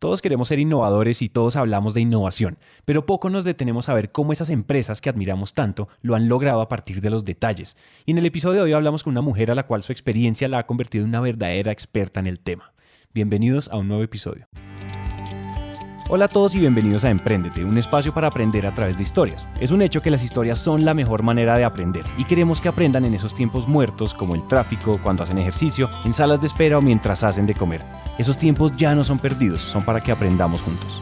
Todos queremos ser innovadores y todos hablamos de innovación, pero poco nos detenemos a ver cómo esas empresas que admiramos tanto lo han logrado a partir de los detalles. Y en el episodio de hoy hablamos con una mujer a la cual su experiencia la ha convertido en una verdadera experta en el tema. Bienvenidos a un nuevo episodio. Hola a todos y bienvenidos a Emprendete, un espacio para aprender a través de historias. Es un hecho que las historias son la mejor manera de aprender y queremos que aprendan en esos tiempos muertos como el tráfico, cuando hacen ejercicio, en salas de espera o mientras hacen de comer. Esos tiempos ya no son perdidos, son para que aprendamos juntos.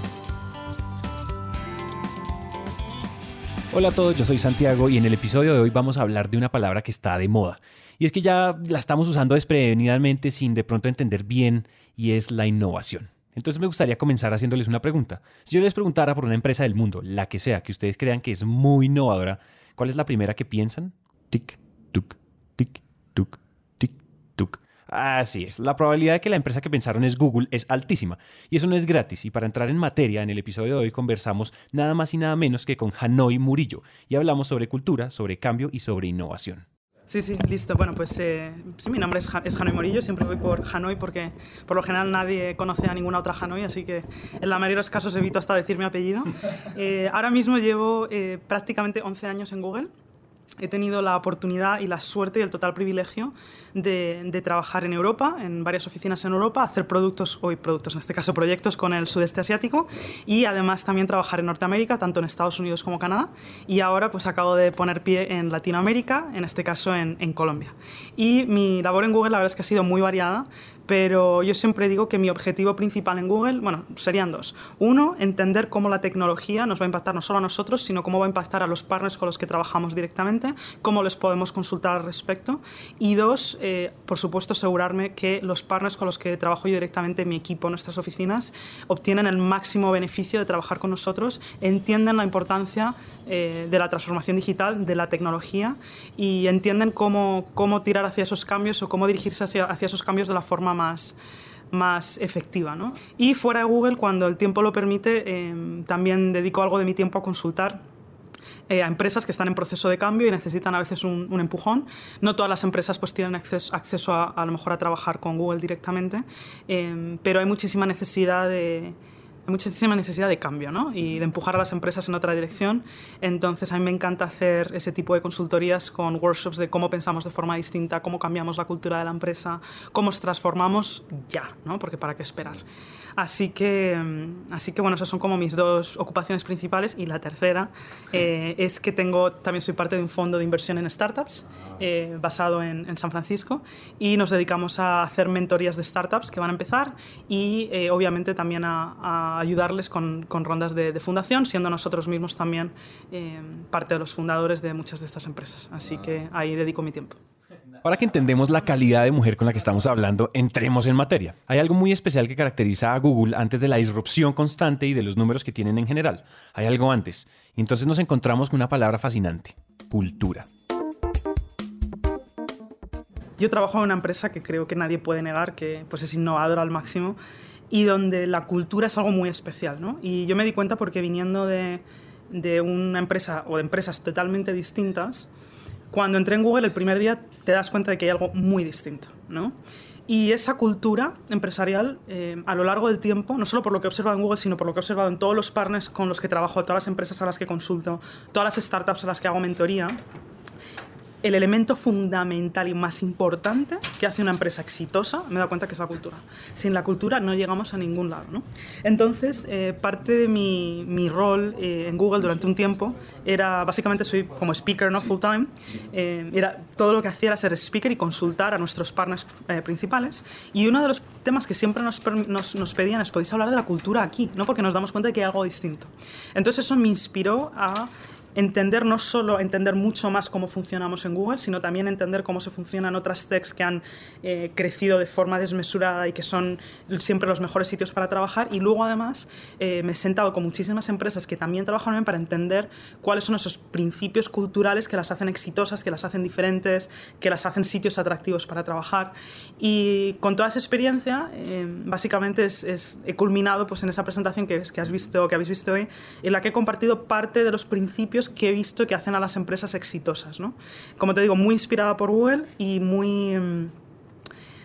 Hola a todos, yo soy Santiago y en el episodio de hoy vamos a hablar de una palabra que está de moda. Y es que ya la estamos usando desprevenidamente sin de pronto entender bien y es la innovación. Entonces me gustaría comenzar haciéndoles una pregunta. Si yo les preguntara por una empresa del mundo, la que sea, que ustedes crean que es muy innovadora, ¿cuál es la primera que piensan? Tic, tuc, tic, tuc, tic, tuc. Así es, la probabilidad de que la empresa que pensaron es Google es altísima. Y eso no es gratis. Y para entrar en materia, en el episodio de hoy conversamos nada más y nada menos que con Hanoi Murillo. Y hablamos sobre cultura, sobre cambio y sobre innovación. Sí, sí, listo. Bueno, pues eh, sí, mi nombre es, es, Hanoi Morillo, siempre voy por Hanoi porque por lo general nadie conoce a ninguna otra Hanoi, así que en la mayoría de los casos evito hasta decir mi apellido. Eh, ahora mismo llevo eh, prácticamente 11 años en Google he tenido la oportunidad y la suerte y el total privilegio de, trabajar en Europa, en varias oficinas en Europa, hacer productos, hoy productos, en este caso proyectos con el sudeste asiático y además también trabajar en Norteamérica, tanto en Estados Unidos como Canadá. Y ahora pues acabo de poner pie en Latinoamérica, en este caso en, en Colombia. Y mi labor en Google la verdad es que ha sido muy variada, pero yo siempre digo que mi objetivo principal en Google, bueno, serían dos. Uno, entender cómo la tecnología nos va a impactar no solo a nosotros, sino cómo va a impactar a los partners con los que trabajamos directamente, cómo les podemos consultar al respecto. Y dos, eh, por supuesto, asegurarme que los partners con los que trabajo yo directamente, mi equipo, nuestras oficinas, obtienen el máximo beneficio de trabajar con nosotros, entienden la importancia eh, de la transformación digital, de la tecnología y entienden cómo, cómo tirar hacia esos cambios o cómo dirigirse hacia, hacia esos cambios de la forma más, más efectiva. ¿no? Y fuera de Google, cuando el tiempo lo permite, eh, también dedico algo de mi tiempo a consultar eh, a empresas que están en proceso de cambio y necesitan a veces un, empujón. No todas las empresas pues tienen acceso, a, a, lo mejor a trabajar con Google directamente, eh, pero hay muchísima necesidad de hay muchísima necesidad de cambio ¿no? y de empujar a las empresas en otra dirección. Entonces, a mí me encanta hacer ese tipo de consultorías con workshops de cómo pensamos de forma distinta, cómo cambiamos la cultura de la empresa, cómo nos transformamos ya, ¿no? porque para qué esperar. Así que, mm, así que bueno, esas son como mis dos ocupaciones principales. Y la tercera eh, es que tengo, también soy parte de un fondo de inversión en startups eh, basado en, San Francisco y nos dedicamos a hacer mentorías de startups que van a empezar y eh, obviamente también a, ayudarles con, con rondas de, de, fundación, siendo nosotros mismos también parte de los fundadores de muchas de estas empresas. Así que ahí dedico mi tiempo. Ahora que entendemos la calidad de mujer con la que estamos hablando, entremos en materia. Hay algo muy especial que caracteriza a Google antes de la disrupción constante y de los números que tienen en general. Hay algo antes. Y entonces nos encontramos con una palabra fascinante, cultura. Yo trabajo en una empresa que creo que nadie puede negar que pues, es innovadora al máximo y donde la cultura es algo muy especial. ¿no? Y yo me di cuenta porque viniendo de, de una empresa o de empresas totalmente distintas, cuando entré en Google el primer día te das cuenta de que hay algo muy distinto, ¿no? Y esa cultura empresarial, eh, a lo largo del tiempo, no solo por lo que he observado en Google, sino por lo que he observado en todos los partners con los que trabajo, todas las empresas a las que consulto, todas las startups a las que hago mentoría, el elemento fundamental y más importante que hace una empresa exitosa, me he dado cuenta que es la cultura. Sin la cultura no llegamos a ningún lado. ¿no? Entonces, eh, parte de mi, mi rol eh, en Google durante un tiempo era, básicamente soy como speaker, no full time, eh, era, todo lo que hacía era ser speaker y consultar a nuestros partners principales. Y uno de los temas que siempre nos, nos, nos, pedían es, podéis hablar de la cultura aquí, ¿no? porque nos damos cuenta de que hay algo distinto. Entonces eso me inspiró a entender no solo entender mucho más cómo funcionamos en Google, sino también entender cómo se funcionan otras techs que han eh, crecido de forma desmesurada y que son siempre los mejores sitios para trabajar. Y luego además eh, me he sentado con muchísimas empresas que también trabajan bien para entender cuáles son esos principios culturales que las hacen exitosas, que las hacen diferentes, que las hacen sitios atractivos para trabajar. Y con toda esa experiencia, eh, básicamente es, he culminado pues, en esa presentación que, que, has visto, que habéis visto hoy, en la que he compartido parte de los principios que he visto que hacen a las empresas exitosas. ¿no? Como te digo, muy inspirada por Google y muy mm,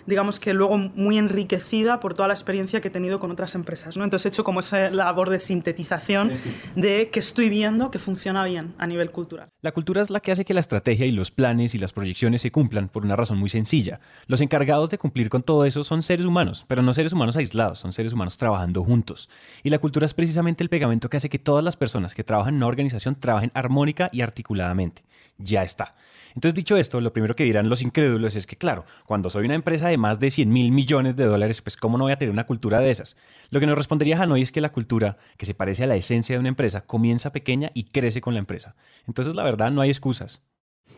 digamos que luego muy enriquecida por toda la experiencia que he tenido con otras empresas. ¿no? Entonces he hecho como esa labor de sintetización de que estoy viendo que funciona bien a nivel cultural. La cultura es la que hace que la estrategia y los planes y las proyecciones se cumplan por una razón muy sencilla. Los encargados de cumplir con todo eso son seres humanos, pero no seres humanos aislados, son seres humanos trabajando juntos. Y la cultura es precisamente el pegamento que hace que todas las personas que trabajan en una organización trabajen armónica y articuladamente. Ya está. Entonces, dicho esto, lo primero que dirán los incrédulos es que, claro, cuando soy una empresa de más de 100 mil millones de dólares, pues ¿cómo no voy a tener una cultura de esas? Lo que nos respondería Hanoi es que la cultura, que se parece a la esencia de una empresa, comienza pequeña y crece con la empresa. Entonces, la verdad, no hay excusas.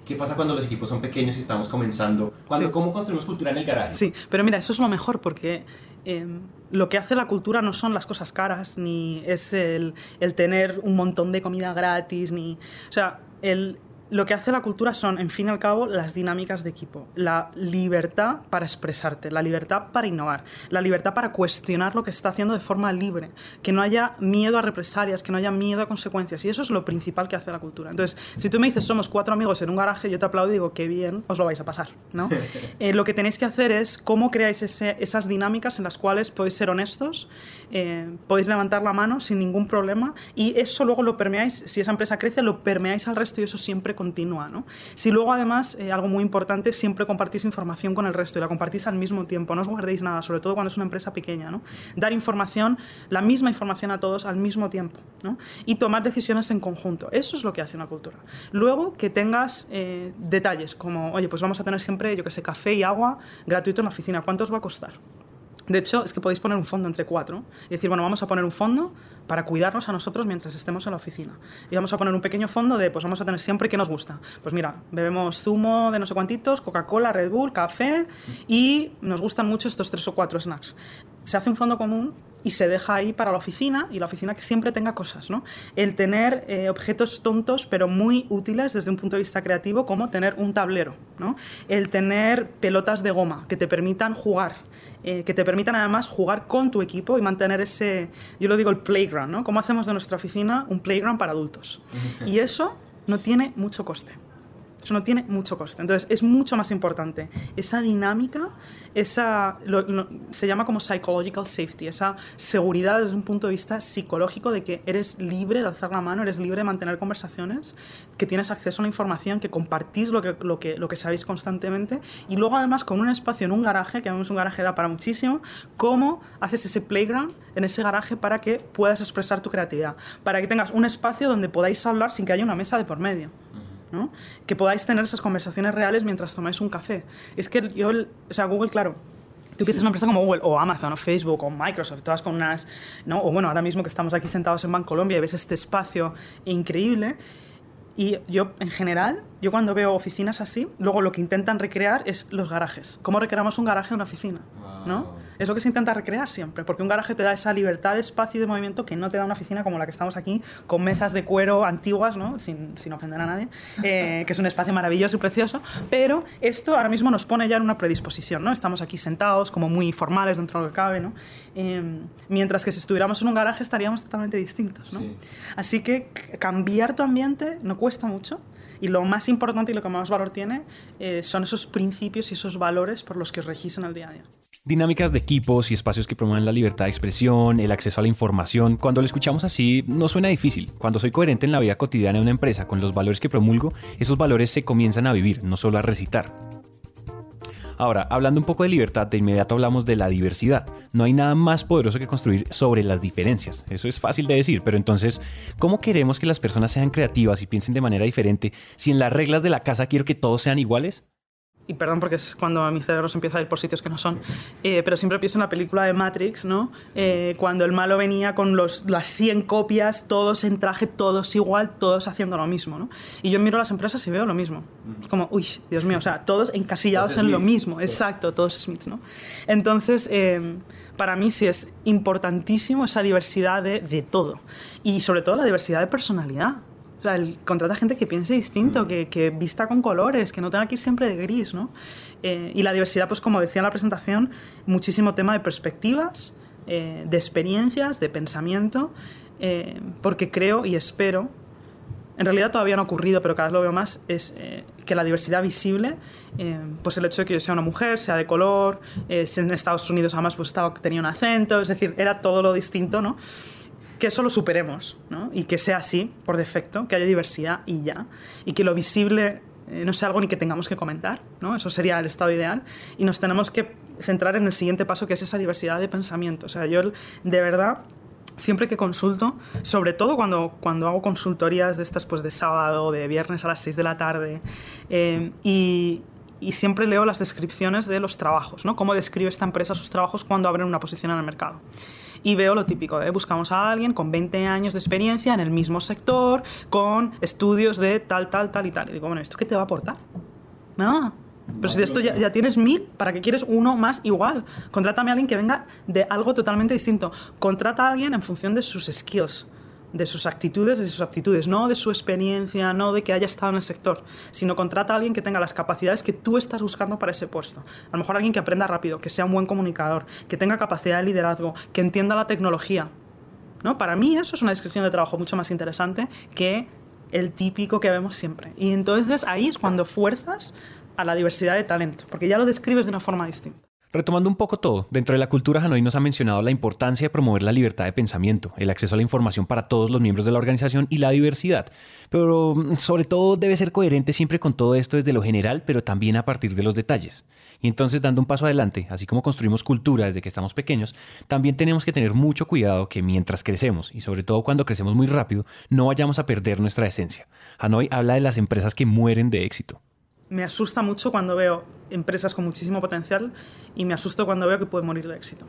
¿Qué pasa cuando los equipos son pequeños y estamos comenzando? Cuando, ¿Cómo construimos cultura en el garaje? Sí, pero mira, eso es lo mejor porque em, lo que hace la cultura no son las cosas caras, ni es el, el tener un montón de comida gratis, ni... O sea, el, lo que hace la cultura son, en fin y al cabo, las dinámicas de equipo, la libertad para expresarte, la libertad para innovar, la libertad para cuestionar lo que se está haciendo de forma libre, que no haya miedo a represalias, que no haya miedo a consecuencias. Y eso es lo principal que hace la cultura. Entonces, si tú me dices, somos cuatro amigos en un garaje, yo te aplaudo y digo, qué bien, os lo vais a pasar. ¿no? Eh, lo que tenéis que hacer es cómo creáis esas dinámicas en las cuales podéis ser honestos, eh, podéis levantar la mano sin ningún problema y eso luego lo permeáis, si esa empresa crece, lo permeáis al resto y eso siempre continúa. ¿no? Si luego además, eh, algo muy importante, siempre compartís información con el resto y la compartís al mismo tiempo, no os guardéis nada, sobre todo cuando es una empresa pequeña. ¿no? Dar información, la misma información a todos al mismo tiempo ¿no? y tomar decisiones en conjunto. Eso es lo que hace una cultura. Luego que tengas eh, detalles como, oye, pues vamos a tener siempre, yo que sé, café y agua gratuito en la oficina. ¿Cuánto os va a costar? De hecho, es que podéis poner un fondo entre cuatro y decir, bueno, vamos a poner un fondo para cuidarnos a nosotros mientras estemos en la oficina. Y vamos a poner un pequeño fondo de, pues vamos a tener siempre que nos gusta. Pues mira, bebemos zumo de no sé cuantitos, Coca-Cola, Red Bull, café y nos gustan mucho estos tres o cuatro snacks. Se hace un fondo común y se deja ahí para la oficina y la oficina que siempre tenga cosas, ¿no? El tener eh, objetos tontos pero muy útiles desde un punto de vista creativo como tener un tablero, ¿no? El tener pelotas de goma que te permitan jugar, eh, que te permitan además jugar con tu equipo y mantener ese, yo lo digo el playground, ¿no? ¿Cómo hacemos de nuestra oficina un playground para adultos? Y eso no tiene mucho coste. Eso no tiene mucho coste. Entonces, es mucho más importante esa dinámica, esa, se llama como psychological safety, esa seguridad desde un punto de vista psicológico de que eres libre de alzar la mano, eres libre de mantener conversaciones, que tienes acceso a la información, que compartís lo que, lo que, lo que sabéis constantemente y luego además con un espacio en un garaje, que vemos un garaje da para muchísimo, cómo haces ese playground en ese garaje para que puedas expresar tu creatividad, para que tengas un espacio donde podáis hablar sin que haya una mesa de por medio. Que podáis tener esas conversaciones reales mientras tomáis un café. Es que yo, o sea, Google, claro, Tú que una empresa como Google o Amazon o Facebook o Microsoft, todas con unas, ¿no? O bueno, ahora mismo que estamos aquí sentados en Bancolombia y ves este espacio increíble. Y yo, en general, yo cuando veo oficinas así, luego lo que intentan recrear es los garajes. ¿Cómo recreamos un garaje en una oficina? ¿no? Es lo que se intenta recrear siempre, porque un garaje te da esa libertad de espacio y de movimiento que no te da una oficina como la que estamos aquí, con mesas de cuero antiguas, ¿no? sin, sin ofender a nadie, eh, que es un espacio maravilloso y precioso, pero esto ahora mismo nos pone ya en una predisposición, ¿no? Estamos aquí sentados, como muy formales dentro de lo que cabe, ¿no? Em, mientras que si estuviéramos en un garaje estaríamos totalmente distintos, ¿no? Así que cambiar tu ambiente no cuesta mucho, y lo más importante y lo que más valor tiene eh, son esos principios y esos valores por los que os en el día a día dinámicas de equipos y espacios que promueven la libertad de expresión, el acceso a la información. Cuando lo escuchamos así, no suena difícil. Cuando soy coherente en la vida cotidiana de una empresa con los valores que promulgo, esos valores se comienzan a vivir, no solo a recitar. Ahora, hablando un poco de libertad, de inmediato hablamos de la diversidad. No hay nada más poderoso que construir sobre las diferencias. Eso es fácil de decir, pero entonces, ¿cómo queremos que las personas sean creativas y piensen de manera diferente si en las reglas de la casa quiero que todos sean iguales? Y perdón porque es cuando mi cerebro se empieza a ir por sitios que no son, eh, pero siempre pienso en la película de Matrix, ¿no? Eh, cuando el malo venía con los, las 100 copias, todos en traje, todos igual, todos haciendo lo mismo, ¿no? Y yo miro las empresas y veo lo mismo. Es como, uy, Dios mío, o sea, todos encasillados en lo mismo, exacto, todos Smiths, ¿no? Entonces, eh, para mí sí es importantísimo esa diversidad de, de todo y sobre todo la diversidad de personalidad sea, el, contrata gente que piense distinto, que, que, vista con colores, que no tenga que ir siempre de gris, ¿no? Eh, y la diversidad, pues como decía en la presentación, muchísimo tema de perspectivas, eh, de experiencias, de pensamiento, eh, porque creo y espero en realidad todavía no ha ocurrido, pero cada vez lo veo más, es que la diversidad visible, pues el hecho de que yo sea una mujer, sea de color, en Estados Unidos además pues estaba, tenía un acento, es decir, era todo lo distinto, ¿no? Que eso lo superemos, ¿no? Y que sea así, por defecto, que haya diversidad y ya. Y que lo visible no sea algo ni que tengamos que comentar, ¿no? Eso sería el estado ideal. Y nos tenemos que centrar en el siguiente paso, que es esa diversidad de pensamiento. O sea, yo de verdad siempre que consulto, sobre todo cuando, cuando hago consultorías de estas pues de sábado, de viernes a las 6 de la tarde, eh, y, y, siempre leo las descripciones de los trabajos, ¿no? Cómo describe esta empresa sus trabajos cuando abren una posición en el mercado. Y veo lo típico, ¿eh? buscamos a alguien con 20 años de experiencia en el mismo sector, con estudios de tal, tal, tal y tal. Y digo, bueno, ¿esto qué te va a aportar? Nada. Pero si de esto ya, tienes mil, ¿para qué quieres uno más igual? Contrátame a alguien que venga de algo totalmente distinto. Contrata a alguien en función de sus skills, de sus actitudes, de sus aptitudes, no de su experiencia, no de que haya estado en el sector, sino contrata a alguien que tenga las capacidades que tú estás buscando para ese puesto. A lo mejor alguien que aprenda rápido, que sea un buen comunicador, que tenga capacidad de liderazgo, que entienda la tecnología. ¿No? Para mí eso es una descripción de trabajo mucho más interesante que el típico que vemos siempre. Y entonces ahí es cuando fuerzas a la diversidad de talento, porque ya lo describes de una forma distinta. Retomando un poco todo, dentro de la cultura Hanoi nos ha mencionado la importancia de promover la libertad de pensamiento, el acceso a la información para todos los miembros de la organización y la diversidad. Pero mm, sobre todo debe ser coherente siempre con todo esto desde lo general, pero también a partir de los detalles. Y entonces dando un paso adelante, así como construimos cultura desde que estamos pequeños, también tenemos que tener mucho cuidado que mientras crecemos, y sobre todo cuando crecemos muy rápido, no vayamos a perder nuestra esencia. Hanoi habla de las empresas que mueren de éxito me asusta mucho cuando veo empresas con muchísimo potencial y me asusta cuando veo que pueden morir de éxito.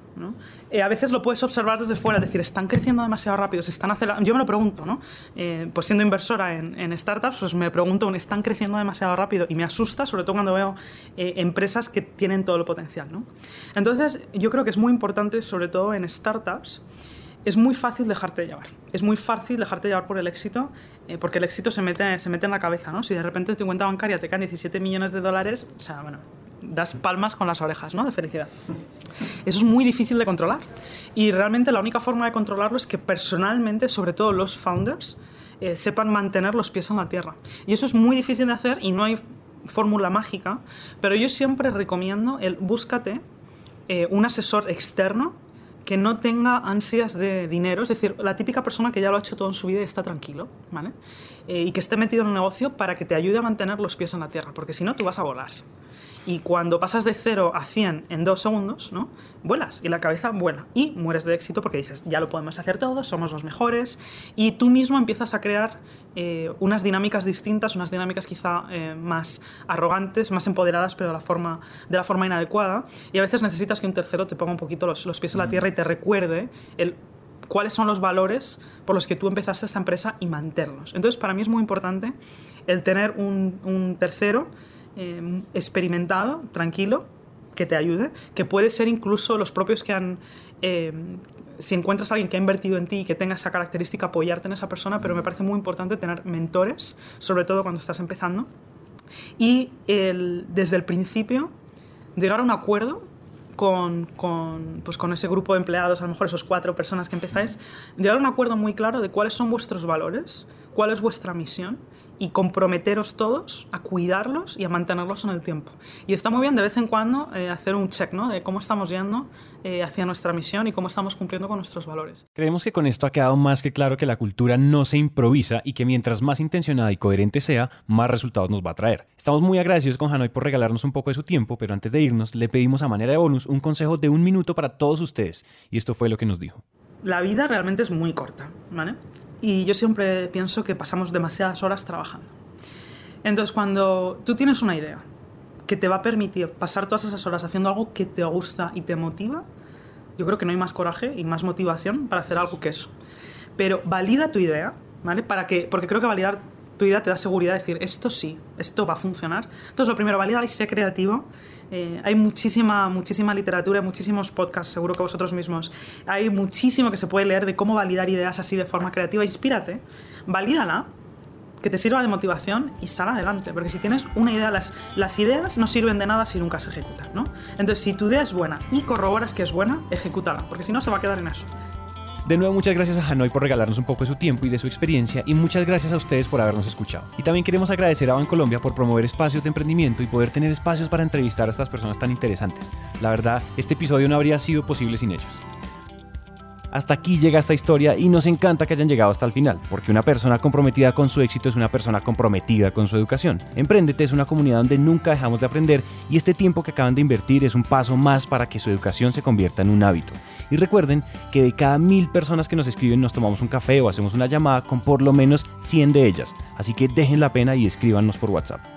Eh, a veces lo puedes observar desde fuera, decir, están creciendo demasiado rápido, se están acelerando. Yo me lo pregunto, ¿no? Eh, pues siendo inversora en, startups, pues me pregunto, ¿están creciendo demasiado rápido? Y me asusta, sobre todo cuando veo eh, empresas que tienen todo el potencial. Entonces, yo creo que es muy importante, sobre todo en startups, es muy fácil dejarte llevar. Es muy fácil dejarte llevar por el éxito, eh, porque el éxito se mete, se mete en la cabeza, ¿no? Si de repente tu cuenta bancaria te caen 17 millones de dólares, o sea, bueno, das palmas con las orejas, ¿no? De felicidad. Eso es muy difícil de controlar. Y realmente la única forma de controlarlo es que personalmente, sobre todo los founders, eh, sepan mantener los pies en la tierra. Y eso es muy difícil de hacer y no hay fórmula mágica, pero yo siempre recomiendo el búscate eh, un asesor externo que no tenga ansias de dinero, es decir, la típica persona que ya lo ha hecho todo en su vida y está tranquilo, ¿vale? Eh, y que esté metido en un negocio para que te ayude a mantener los pies en la tierra, porque si no, tú vas a volar. Y cuando pasas de 0 a 100 en dos segundos, ¿no? Vuelas y la cabeza vuela y mueres de éxito porque dices, ya lo podemos hacer todos, somos los mejores y tú mismo empiezas a crear eh, unas dinámicas distintas, unas dinámicas quizá eh, más arrogantes, más empoderadas, pero de la, forma, de la forma inadecuada. Y a veces necesitas que un tercero te ponga un poquito los, los pies en la tierra y te recuerde el cuáles son los valores por los que tú empezaste esta empresa y mantenerlos. Entonces, para mí es muy importante el tener un, un tercero Em, experimentado, tranquilo, que te ayude, que puede ser incluso los propios que han... Em, si encuentras a alguien que ha invertido en ti y que tenga esa característica, apoyarte en esa persona, pero me parece muy importante tener mentores, sobre todo cuando estás empezando. Y el, desde el principio, llegar a un acuerdo con, con, pues con ese grupo de empleados, a lo mejor esos cuatro personas que empezáis, llegar a un acuerdo muy claro de cuáles son vuestros valores, cuál es vuestra misión y comprometeros todos a cuidarlos y a mantenerlos en el tiempo. Y está muy bien de vez en cuando eh, hacer un check ¿no? de cómo estamos yendo eh, hacia nuestra misión y cómo estamos cumpliendo con nuestros valores. Creemos que con esto ha quedado más que claro que la cultura no se improvisa y que mientras más intencionada y coherente sea, más resultados nos va a traer. Estamos muy agradecidos con Hanoi por regalarnos un poco de su tiempo, pero antes de irnos le pedimos a manera de bonus un consejo de un minuto para todos ustedes y esto fue lo que nos dijo. La vida realmente es muy corta, ¿vale? Y yo siempre pienso que pasamos demasiadas horas trabajando. Entonces, cuando tú tienes una idea que te va a permitir pasar todas esas horas haciendo algo que te gusta y te motiva, yo creo que no hay más coraje y más motivación para hacer algo que eso. Pero valida tu idea, ¿vale? Para que, porque creo que validar tu idea te da seguridad de decir, esto sí, esto va a funcionar. Entonces, lo primero, valida y sé creativo. Eh, hay muchísima, muchísima literatura, muchísimos podcasts, seguro que vosotros mismos. Hay muchísimo que se puede leer de cómo validar ideas así de forma creativa. Inspírate, valídala, que te sirva de motivación y sal adelante. Porque si tienes una idea, las, las ideas no sirven de nada si nunca se ejecutan, ¿no? Entonces, si tu idea es buena y corroboras que es buena, ejecútala, porque si no se va a quedar en eso. De nuevo, muchas gracias a Hanoi por regalarnos un poco de su tiempo y de su experiencia y muchas gracias a ustedes por habernos escuchado. Y también queremos agradecer a Bancolombia por promover espacios de emprendimiento y poder tener espacios para entrevistar a estas personas tan interesantes. La verdad, este episodio no habría sido posible sin ellos. Hasta aquí llega esta historia y nos encanta que hayan llegado hasta el final, porque una persona comprometida con su éxito es una persona comprometida con su educación. Emprendete es una comunidad donde nunca dejamos de aprender y este tiempo que acaban de invertir es un paso más para que su educación se convierta en un hábito. Y recuerden que de cada mil personas que nos escriben nos tomamos un café o hacemos una llamada con por lo menos 100 de ellas, así que dejen la pena y escríbanos por WhatsApp.